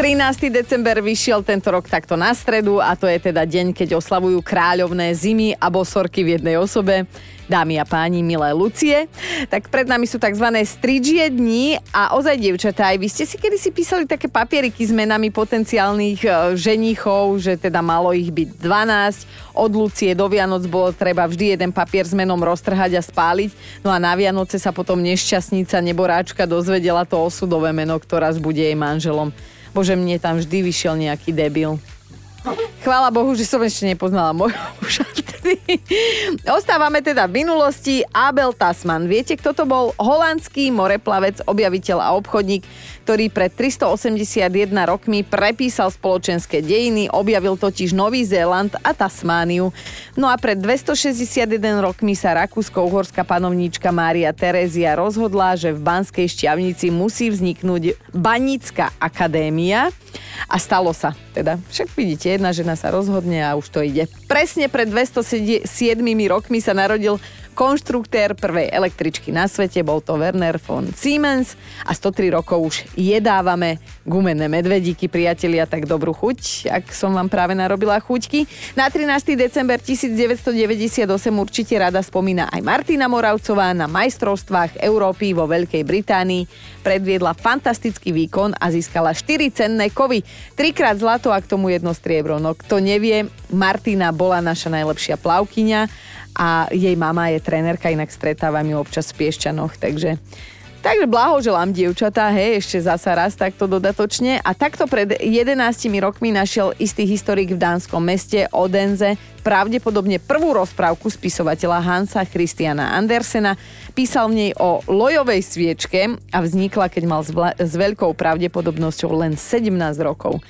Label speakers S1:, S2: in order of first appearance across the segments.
S1: 13. december vyšiel tento rok takto na stredu a to je teda deň, keď oslavujú kráľovné zimy a bosorky v jednej osobe dámy a páni, milé Lucie. Tak pred nami sú tzv. stridžie dní a ozaj, dievčatá, aj vy ste si kedy si písali také papieriky s menami potenciálnych e, ženichov, že teda malo ich byť 12. Od Lucie do Vianoc bolo treba vždy jeden papier s menom roztrhať a spáliť. No a na Vianoce sa potom nešťastnica neboráčka dozvedela to osudové meno, ktorá bude jej manželom. Bože, mne tam vždy vyšiel nejaký debil. Chvála Bohu, že som ešte nepoznala môjho muža Ostávame teda v minulosti. Abel Tasman. Viete, kto to bol? Holandský moreplavec, objaviteľ a obchodník, ktorý pred 381 rokmi prepísal spoločenské dejiny, objavil totiž Nový Zéland a Tasmániu. No a pred 261 rokmi sa rakúsko-uhorská panovníčka Mária Terézia rozhodla, že v Banskej šťavnici musí vzniknúť Banická akadémia a stalo sa. Teda však vidíte, jedna žena sa rozhodne a už to ide. Presne pred 207 rokmi sa narodil konštruktér prvej električky na svete, bol to Werner von Siemens a 103 rokov už jedávame gumené medvedíky, priatelia, tak dobrú chuť, ak som vám práve narobila chuťky. Na 13. december 1998 určite rada spomína aj Martina Moravcová na majstrovstvách Európy vo Veľkej Británii. Predviedla fantastický výkon a získala 4 cenné kovy. Trikrát zlato a k tomu jedno striebro. No kto nevie, Martina bola naša najlepšia plavkyňa a jej mama je trénerka, inak stretávam ju občas v Piešťanoch, takže Takže blahoželám dievčatá, hej, ešte zasa raz takto dodatočne. A takto pred 11 rokmi našiel istý historik v dánskom meste Odenze pravdepodobne prvú rozprávku spisovateľa Hansa Christiana Andersena. Písal v nej o lojovej sviečke a vznikla, keď mal s veľkou pravdepodobnosťou len 17 rokov.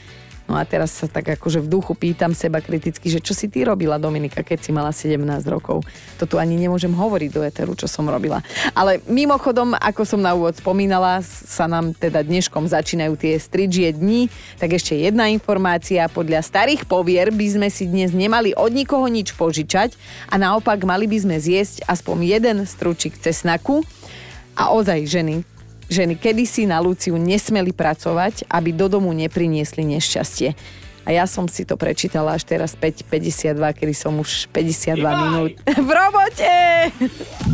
S1: No a teraz sa tak akože v duchu pýtam seba kriticky, že čo si ty robila, Dominika, keď si mala 17 rokov. To tu ani nemôžem hovoriť do eteru, čo som robila. Ale mimochodom, ako som na úvod spomínala, sa nám teda dneškom začínajú tie stridžie dni, tak ešte jedna informácia. Podľa starých povier by sme si dnes nemali od nikoho nič požičať a naopak mali by sme zjesť aspoň jeden stručik cesnaku. A ozaj, ženy, ženy kedysi na Luciu nesmeli pracovať, aby do domu nepriniesli nešťastie. A ja som si to prečítala až teraz 5.52, kedy som už 52 minút v robote.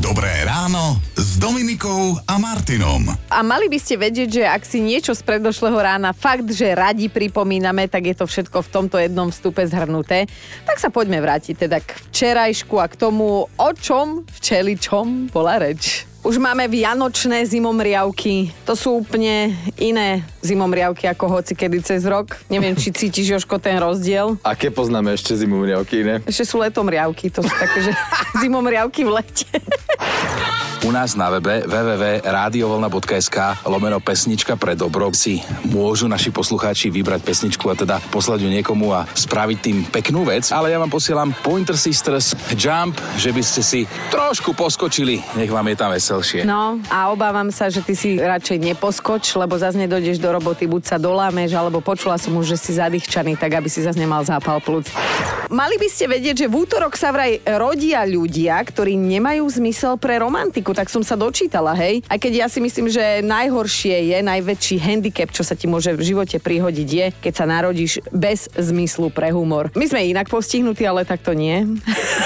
S2: Dobré ráno s Dominikou a Martinom.
S1: A mali by ste vedieť, že ak si niečo z predošlého rána fakt, že radi pripomíname, tak je to všetko v tomto jednom vstupe zhrnuté. Tak sa poďme vrátiť teda k včerajšku a k tomu, o čom včeličom bola reč. Už máme vianočné zimomriavky. To sú úplne iné zimomriavky ako hoci kedy cez rok. Neviem, či cítiš, Joško, ten rozdiel.
S3: Aké poznáme ešte zimomriavky iné?
S1: Ešte sú letomriavky. To sú také, že zimomriavky v lete.
S3: U nás na webe www.radiovolna.sk lomeno pesnička pre dobro si môžu naši poslucháči vybrať pesničku a teda poslať ju niekomu a spraviť tým peknú vec. Ale ja vám posielam Pointer Sisters Jump, že by ste si trošku poskočili. Nech vám je tam veselšie.
S1: No a obávam sa, že ty si radšej neposkoč, lebo zase nedojdeš do roboty, buď sa dolámeš, alebo počula som už, že si zadýchčaný, tak aby si zase nemal zápal plúc. Mali by ste vedieť, že v útorok sa vraj rodia ľudia, ktorí nemajú zmysel pre romantiku tak som sa dočítala, hej. Aj keď ja si myslím, že najhoršie je, najväčší handicap, čo sa ti môže v živote prihodiť, je, keď sa narodíš bez zmyslu pre humor. My sme inak postihnutí, ale tak to nie.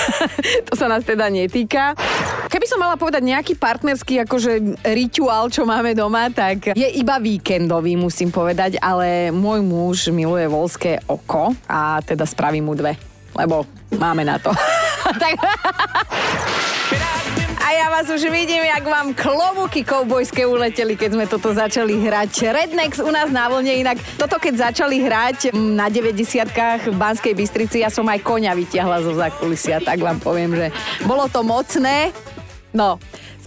S1: to sa nás teda netýka. Keby som mala povedať nejaký partnerský akože rituál, čo máme doma, tak je iba víkendový, musím povedať, ale môj muž miluje volské oko a teda spraví mu dve, lebo máme na to. tak ja vás už vidím, jak vám klobúky koubojské uleteli, keď sme toto začali hrať. Rednex u nás na vlne, inak toto keď začali hrať na 90 v Banskej Bystrici, ja som aj koňa vytiahla zo zákulisia, tak vám poviem, že bolo to mocné. No,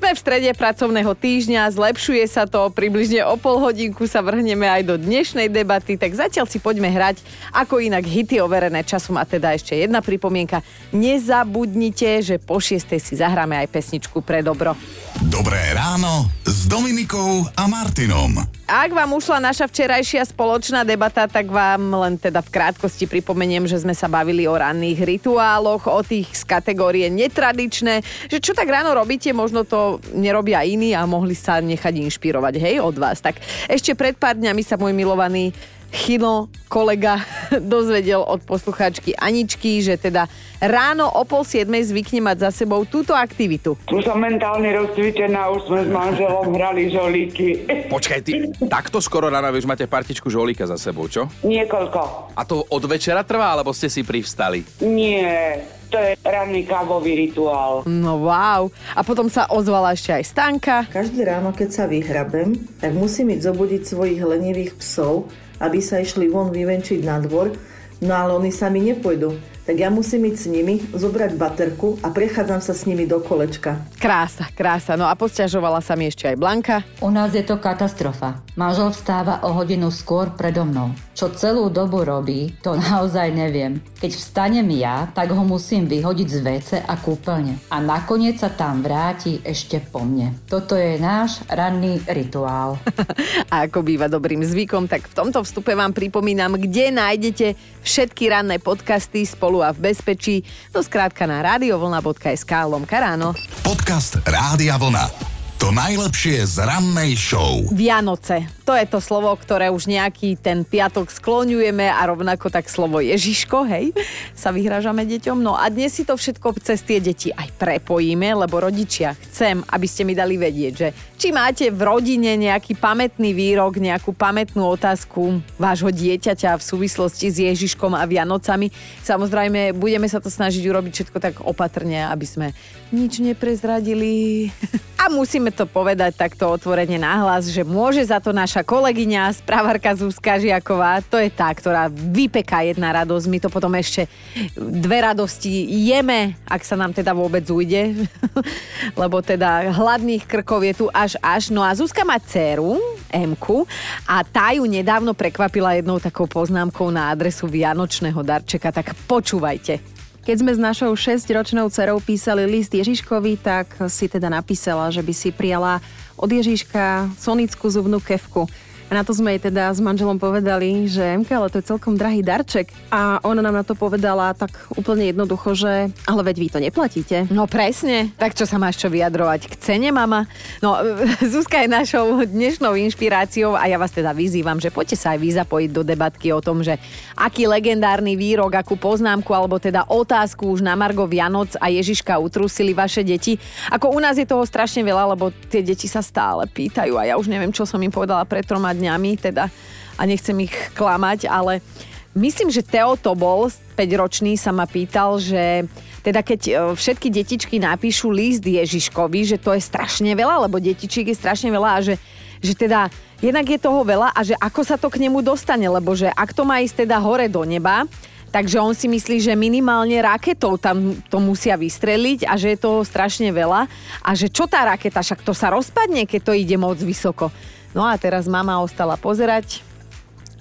S1: sme v strede pracovného týždňa, zlepšuje sa to, približne o pol hodinku sa vrhneme aj do dnešnej debaty, tak zatiaľ si poďme hrať ako inak hity overené časom a teda ešte jedna pripomienka. Nezabudnite, že po šiestej si zahráme aj pesničku pre dobro.
S2: Dobré ráno s Dominikou a Martinom.
S1: Ak vám ušla naša včerajšia spoločná debata, tak vám len teda v krátkosti pripomeniem, že sme sa bavili o ranných rituáloch, o tých z kategórie netradičné, že čo tak ráno robíte, možno to nerobia iní a mohli sa nechať inšpirovať, hej, od vás. Tak ešte pred pár dňami sa môj milovaný Chino, kolega, dozvedel od poslucháčky Aničky, že teda ráno o pol siedmej zvykne mať za sebou túto aktivitu.
S4: Už som mentálne rozcvičená, už sme s manželom hrali žolíky.
S3: Počkaj, ty takto skoro ráno, vieš, máte partičku žolíka za sebou, čo?
S4: Niekoľko.
S3: A to od večera trvá, alebo ste si privstali?
S4: Nie, to je ranný kávový rituál.
S1: No wow. A potom sa ozvala ešte aj Stanka.
S5: Každé ráno, keď sa vyhrabem, tak musím ísť zobudiť svojich lenivých psov, aby sa išli von vyvenčiť na dvor, no ale oni sami nepôjdu tak ja musím ísť s nimi, zobrať baterku a prechádzam sa s nimi do kolečka.
S1: Krása, krása. No a posťažovala sa mi ešte aj Blanka.
S6: U nás je to katastrofa. Manžel vstáva o hodinu skôr predo mnou. Čo celú dobu robí, to naozaj neviem. Keď vstanem ja, tak ho musím vyhodiť z WC a kúpeľne. A nakoniec sa tam vráti ešte po mne. Toto je náš ranný rituál.
S1: a ako býva dobrým zvykom, tak v tomto vstupe vám pripomínam, kde nájdete všetky ranné podcasty spolu spolu a v bezpečí. To skrátka na radiovlna.sk lomka ráno.
S2: Podcast Rádia Vlna. To najlepšie z rannej show.
S1: Vianoce. To je to slovo, ktoré už nejaký ten piatok skloňujeme a rovnako tak slovo Ježiško, hej, sa vyhražame deťom. No a dnes si to všetko cez tie deti aj prepojíme, lebo rodičia, chcem, aby ste mi dali vedieť, že či máte v rodine nejaký pamätný výrok, nejakú pamätnú otázku vášho dieťaťa v súvislosti s Ježiškom a Vianocami. Samozrejme, budeme sa to snažiť urobiť všetko tak opatrne, aby sme nič neprezradili. A musíme to povedať takto otvorene nahlas, že môže za to naša kolegyňa, správarka Zuzka Žiaková. To je tá, ktorá vypeká jedna radosť. My to potom ešte dve radosti jeme, ak sa nám teda vôbec ujde. Lebo teda hladných krkov je tu až až. No a Zuzka má dceru, Emku, a tá ju nedávno prekvapila jednou takou poznámkou na adresu Vianočného darčeka. Tak počúvajte.
S7: Keď sme s našou 6-ročnou dcerou písali list Ježiškovi, tak si teda napísala, že by si prijala od Ježiška sonickú zubnú kevku. Na to sme jej teda s manželom povedali, že MK, ale to je celkom drahý darček. A ona nám na to povedala tak úplne jednoducho, že ale veď vy to neplatíte.
S1: No presne. Tak čo sa máš čo vyjadrovať? K cene, mama? No, Zuzka je našou dnešnou inšpiráciou a ja vás teda vyzývam, že poďte sa aj vy zapojiť do debatky o tom, že aký legendárny výrok, akú poznámku alebo teda otázku už na Margo Vianoc a Ježiška utrusili vaše deti. Ako u nás je toho strašne veľa, lebo tie deti sa stále pýtajú a ja už neviem, čo som im povedala pred troma dňami, teda a nechcem ich klamať, ale myslím, že Teo to bol, 5-ročný, sa ma pýtal, že teda keď e, všetky detičky napíšu list Ježiškovi, že to je strašne veľa, lebo detičiek je strašne veľa a že, že teda jednak je toho veľa a že ako sa to k nemu dostane, lebo že ak to má ísť teda hore do neba, Takže on si myslí, že minimálne raketou tam to musia vystreliť a že je toho strašne veľa. A že čo tá raketa, však to sa rozpadne, keď to ide moc vysoko. No a teraz mama ostala pozerať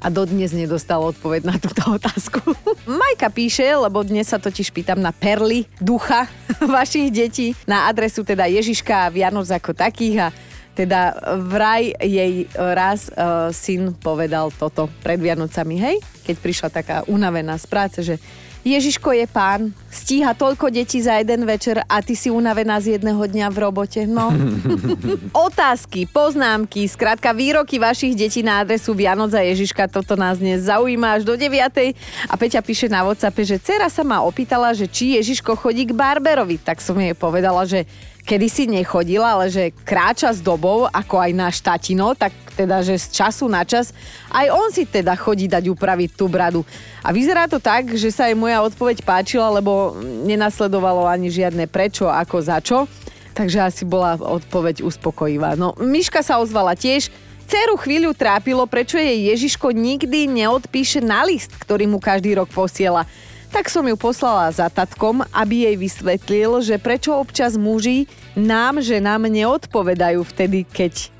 S1: a dodnes nedostala odpoveď na túto otázku. Majka píše, lebo dnes sa totiž pýtam na perly ducha vašich detí, na adresu teda Ježiška a Vianoc ako takých a teda vraj jej raz uh, syn povedal toto pred Vianocami, hej? Keď prišla taká unavená z práce, že Ježiško je pán, stíha toľko detí za jeden večer a ty si unavená z jedného dňa v robote. No. Otázky, poznámky, skrátka výroky vašich detí na adresu Vianoc a Ježiška, toto nás dnes zaujíma až do 9. A Peťa píše na WhatsAppe, že dcera sa ma opýtala, že či Ježiško chodí k barberovi. Tak som jej povedala, že kedy si nechodila, ale že kráča s dobou, ako aj náš tatino, tak teda, že z času na čas aj on si teda chodí dať upraviť tú bradu. A vyzerá to tak, že sa aj moja odpoveď páčila, nenasledovalo ani žiadne prečo, ako za čo. Takže asi bola odpoveď uspokojivá. No, Miška sa ozvala tiež, Ceru chvíľu trápilo, prečo jej Ježiško nikdy neodpíše na list, ktorý mu každý rok posiela tak som ju poslala za tatkom, aby jej vysvetlil, že prečo občas muži nám, že nám neodpovedajú vtedy, keď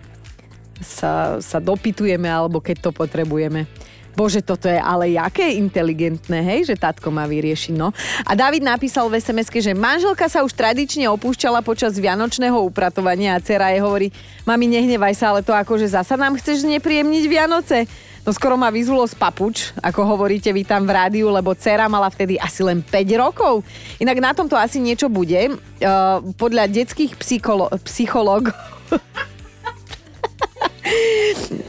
S1: sa, sa dopytujeme alebo keď to potrebujeme. Bože, toto je ale jaké inteligentné, hej, že tatko má vyriešiť, no. A David napísal v sms že manželka sa už tradične opúšťala počas vianočného upratovania a dcera jej hovorí, mami, nehnevaj sa, ale to akože zasa nám chceš znepríjemniť Vianoce. No skoro ma vyzulo z papuč, ako hovoríte vy tam v rádiu, lebo dcera mala vtedy asi len 5 rokov. Inak na tomto asi niečo bude. Uh, podľa detských psycholo- psychológov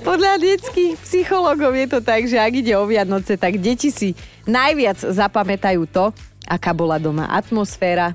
S1: podľa detských psychológov je to tak, že ak ide o Vianoce, tak deti si najviac zapamätajú to, aká bola doma atmosféra,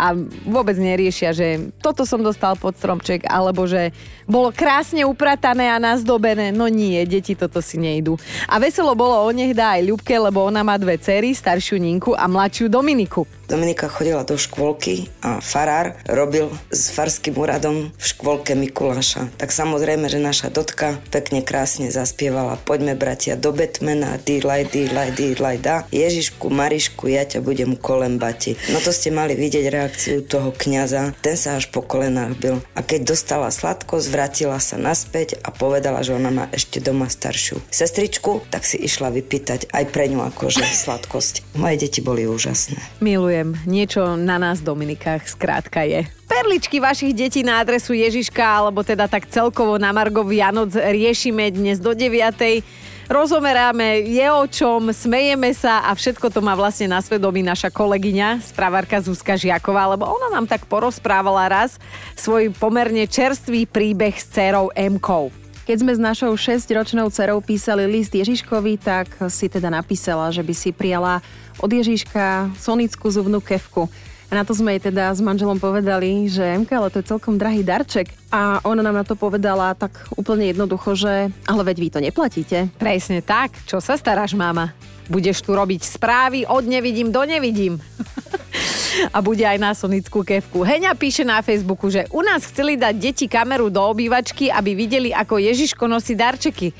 S1: a vôbec neriešia, že toto som dostal pod stromček, alebo že bolo krásne upratané a nazdobené. No nie, deti toto si nejdú. A veselo bolo o nech dá aj Ľubke, lebo ona má dve cery, staršiu Ninku a mladšiu Dominiku.
S8: Dominika chodila do škôlky a farár robil s farským úradom v škôlke Mikuláša. Tak samozrejme, že naša dotka pekne krásne zaspievala Poďme bratia do Betmena, dýlaj, dýlaj, dýlaj, da. Ježišku, Marišku, ja ťa budem kolembati. No to ste mali vidieť reakciu toho kňaza. Ten sa až po kolenách bil. A keď dostala sladko, zvrátila sa naspäť a povedala, že ona má ešte doma staršiu sestričku, tak si išla vypýtať aj pre ňu akože sladkosť. Moje deti boli úžasné.
S1: Milujem Milujem. Niečo na nás Dominikách skrátka je. Perličky vašich detí na adresu Ježiška, alebo teda tak celkovo na Margo Vianoc riešime dnes do 9 rozomeráme, je o čom, smejeme sa a všetko to má vlastne na svedomí naša kolegyňa, správarka Zuzka Žiaková, lebo ona nám tak porozprávala raz svoj pomerne čerstvý príbeh s dcerou Emkou.
S7: Keď sme s našou 6-ročnou dcerou písali list Ježiškovi, tak si teda napísala, že by si prijala od Ježiška sonickú zubnú kevku. A na to sme jej teda s manželom povedali, že MK, ale to je celkom drahý darček. A ona nám na to povedala tak úplne jednoducho, že ale veď vy to neplatíte.
S1: Presne tak. Čo sa staráš, mama? Budeš tu robiť správy od nevidím do nevidím. a bude aj na sonickú kevku. Heňa píše na Facebooku, že u nás chceli dať deti kameru do obývačky, aby videli, ako Ježiško nosí darčeky.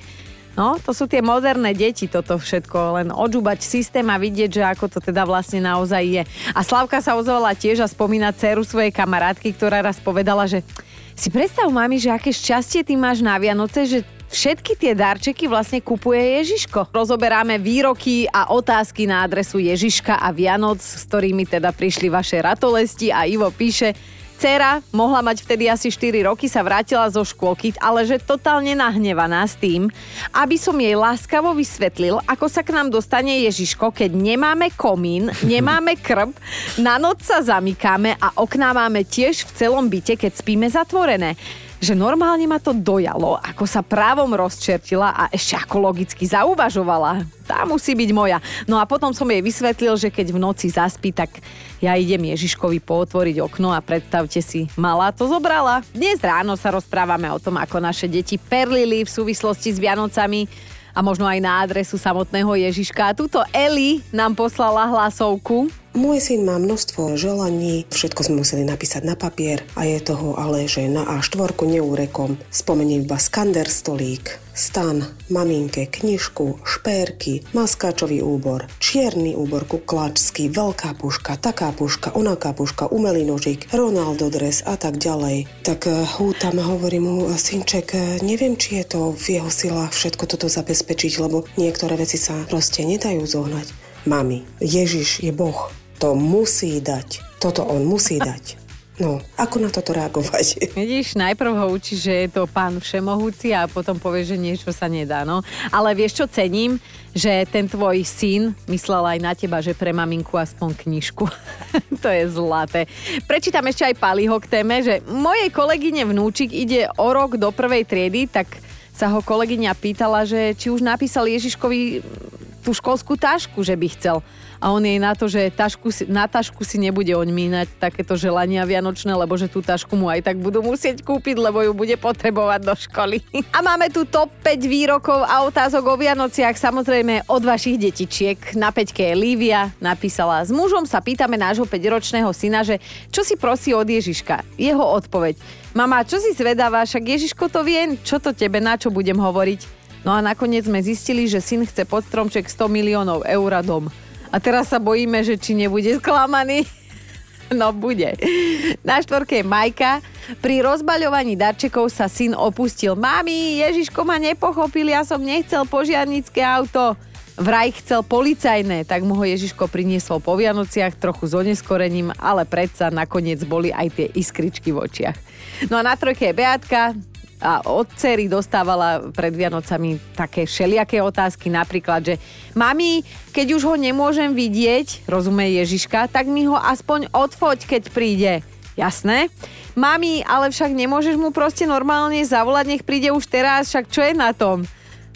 S1: No, to sú tie moderné deti, toto všetko, len odžubať systém a vidieť, že ako to teda vlastne naozaj je. A Slavka sa ozvala tiež a spomína dceru svojej kamarátky, ktorá raz povedala, že si predstav, mami, že aké šťastie ty máš na Vianoce, že všetky tie darčeky vlastne kupuje Ježiško. Rozoberáme výroky a otázky na adresu Ježiška a Vianoc, s ktorými teda prišli vaše ratolesti a Ivo píše, Cera mohla mať vtedy asi 4 roky, sa vrátila zo škôlky, ale že totálne nahnevaná s tým, aby som jej láskavo vysvetlil, ako sa k nám dostane Ježiško, keď nemáme komín, nemáme krb, na noc sa zamykáme a okná máme tiež v celom byte, keď spíme zatvorené že normálne ma to dojalo, ako sa právom rozčertila a ešte ako logicky zauvažovala. Tá musí byť moja. No a potom som jej vysvetlil, že keď v noci zaspí, tak ja idem Ježiškovi pootvoriť okno a predstavte si, mala to zobrala. Dnes ráno sa rozprávame o tom, ako naše deti perlili v súvislosti s Vianocami a možno aj na adresu samotného Ježiška. A túto Eli nám poslala hlasovku.
S9: Môj syn má množstvo želaní, všetko sme museli napísať na papier a je toho ale, že na A4 neúrekom. Spomeniem iba skander stolík, stan, maminke, knižku, špérky, maskáčový úbor, čierny úbor kuklačský, veľká puška, taká puška, onaká puška, umelý nožík, Ronaldo dres a tak ďalej. Tak uh, hútam hovorím mu, synček, uh, neviem, či je to v jeho silách všetko toto zabezpečiť, lebo niektoré veci sa proste nedajú zohnať. Mami, Ježiš je Boh to musí dať. Toto on musí dať. No, ako na toto reagovať?
S1: Vidíš, najprv ho učí, že je to pán všemohúci a potom povie, že niečo sa nedá, no. Ale vieš, čo cením? Že ten tvoj syn myslel aj na teba, že pre maminku aspoň knižku. to je zlaté. Prečítam ešte aj Paliho k téme, že mojej kolegyne vnúčik ide o rok do prvej triedy, tak sa ho kolegyňa pýtala, že či už napísal Ježiškovi tú školskú tašku, že by chcel a on jej na to, že tašku, na tašku si nebude mínať takéto želania vianočné, lebo že tú tašku mu aj tak budú musieť kúpiť, lebo ju bude potrebovať do školy. A máme tu top 5 výrokov a otázok o Vianociach, samozrejme od vašich detičiek. Na peťke je Lívia, napísala, s mužom sa pýtame nášho 5-ročného syna, že čo si prosí od Ježiška. Jeho odpoveď, mama, čo si zvedáva, však Ježiško to vie, čo to tebe, na čo budem hovoriť? No a nakoniec sme zistili, že syn chce pod stromček 100 miliónov eur a dom. A teraz sa bojíme, že či nebude sklamaný. No bude. Na štvorke je Majka. Pri rozbaľovaní darčekov sa syn opustil. Mami, Ježiško ma nepochopil, ja som nechcel požiarnické auto. Vraj chcel policajné, tak mu ho Ježiško priniesol po Vianociach trochu s oneskorením, ale predsa nakoniec boli aj tie iskričky v očiach. No a na trojke je Beatka, a od cery dostávala pred Vianocami také všelijaké otázky, napríklad, že mami, keď už ho nemôžem vidieť, rozumie Ježiška, tak mi ho aspoň odfoť, keď príde. Jasné? Mami, ale však nemôžeš mu proste normálne zavolať, nech príde už teraz, však čo je na tom?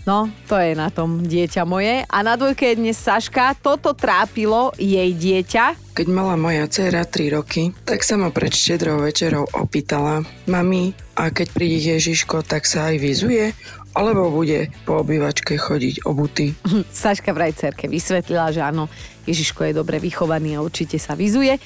S1: No, to je na tom dieťa moje. A na dvojke je dnes Saška. Toto trápilo jej dieťa.
S10: Keď mala moja dcera 3 roky, tak sa ma pred štedrou večerou opýtala, mami, a keď príde Ježiško, tak sa aj vyzuje? Alebo bude po obývačke chodiť obuty?
S1: Saška vraj cerke vysvetlila, že áno, Ježiško je dobre vychovaný a určite sa vyzuje.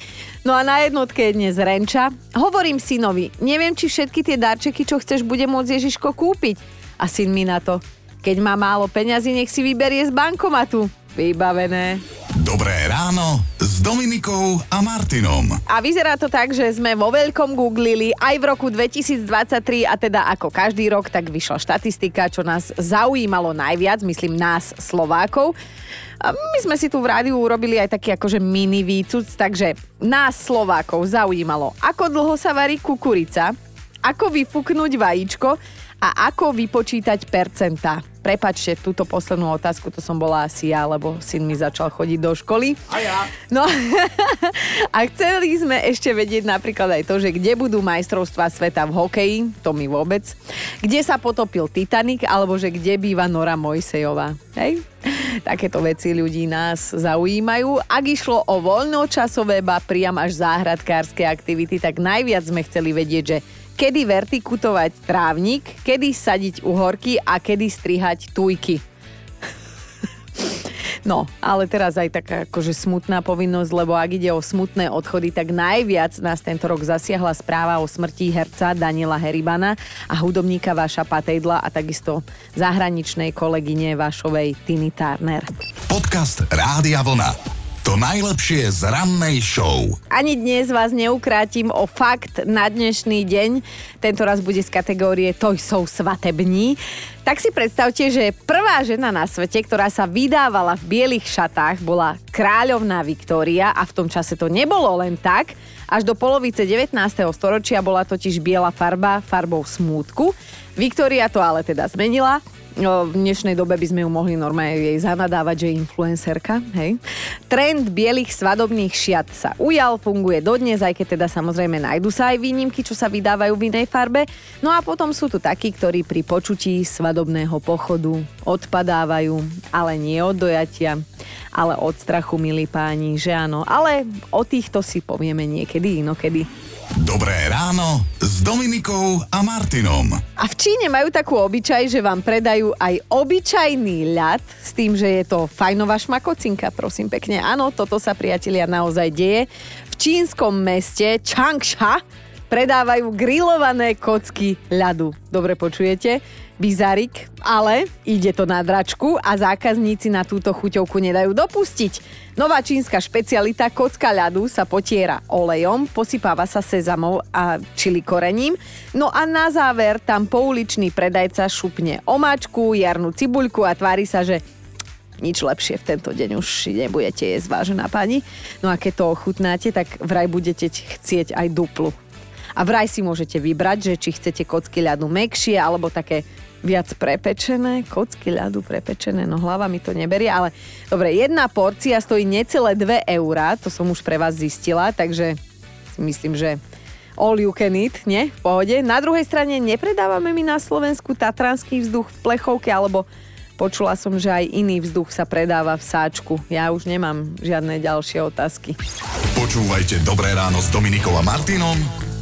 S1: No a na jednotke je dnes Renča. Hovorím synovi, neviem, či všetky tie darčeky, čo chceš, bude môcť Ježiško kúpiť. A syn mi na to, keď má málo peňazí, nech si vyberie z bankomatu. Vybavené.
S2: Dobré ráno s Dominikou a Martinom.
S1: A vyzerá to tak, že sme vo veľkom googlili aj v roku 2023 a teda ako každý rok, tak vyšla štatistika, čo nás zaujímalo najviac, myslím nás Slovákov. A my sme si tu v rádiu urobili aj taký akože mini výcuc, takže nás Slovákov zaujímalo, ako dlho sa varí kukurica, ako vyfúknuť vajíčko a ako vypočítať percentá. Prepačte, túto poslednú otázku, to som bola asi ja, lebo syn mi začal chodiť do školy.
S11: A ja.
S1: No a chceli sme ešte vedieť napríklad aj to, že kde budú majstrovstvá sveta v hokeji, to mi vôbec, kde sa potopil Titanic, alebo že kde býva Nora Mojsejová. Hej? Takéto veci ľudí nás zaujímajú. Ak išlo o voľnočasové, ba priam až záhradkárske aktivity, tak najviac sme chceli vedieť, že kedy vertikutovať trávnik, kedy sadiť uhorky a kedy strihať tujky. No, ale teraz aj taká akože smutná povinnosť, lebo ak ide o smutné odchody, tak najviac nás tento rok zasiahla správa o smrti herca Daniela Heribana a hudobníka Vaša Patejdla a takisto zahraničnej kolegyne Vašovej Tiny Turner.
S2: Podcast Rádia Vlna. To najlepšie z rannej show.
S1: Ani dnes vás neukrátim o fakt na dnešný deň. Tento raz bude z kategórie To sú svatební. Tak si predstavte, že prvá žena na svete, ktorá sa vydávala v bielých šatách, bola kráľovná Viktória a v tom čase to nebolo len tak. Až do polovice 19. storočia bola totiž biela farba farbou smútku. Viktória to ale teda zmenila v dnešnej dobe by sme ju mohli normálne jej zanadávať, že je influencerka, hej. Trend bielých svadobných šiat sa ujal, funguje dodnes, aj keď teda samozrejme nájdu sa aj výnimky, čo sa vydávajú v inej farbe. No a potom sú tu takí, ktorí pri počutí svadobného pochodu odpadávajú, ale nie od dojatia, ale od strachu, milí páni, že áno. Ale o týchto si povieme niekedy inokedy.
S2: Dobré ráno s Dominikou a Martinom.
S1: A v Číne majú takú obyčaj, že vám predajú aj obyčajný ľad s tým, že je to fajnová šmakocinka, prosím pekne. Áno, toto sa priatelia naozaj deje. V čínskom meste Changsha predávajú grillované kocky ľadu. Dobre počujete? bizarik, ale ide to na dračku a zákazníci na túto chuťovku nedajú dopustiť. Nová čínska špecialita kocka ľadu sa potiera olejom, posypáva sa sezamou a čili korením, no a na záver tam pouličný predajca šupne omáčku, jarnú cibuľku a tvári sa, že nič lepšie v tento deň už nebudete jesť, vážená pani. No a keď to ochutnáte, tak vraj budete chcieť aj duplu. A vraj si môžete vybrať, že či chcete kocky ľadu mekšie alebo také viac prepečené, kocky ľadu prepečené, no hlava mi to neberie, ale dobre, jedna porcia stojí necelé 2 eurá, to som už pre vás zistila, takže si myslím, že all you can eat, nie? V pohode. Na druhej strane nepredávame my na Slovensku tatranský vzduch v plechovke, alebo počula som, že aj iný vzduch sa predáva v sáčku. Ja už nemám žiadne ďalšie otázky.
S2: Počúvajte Dobré ráno s Dominikom a Martinom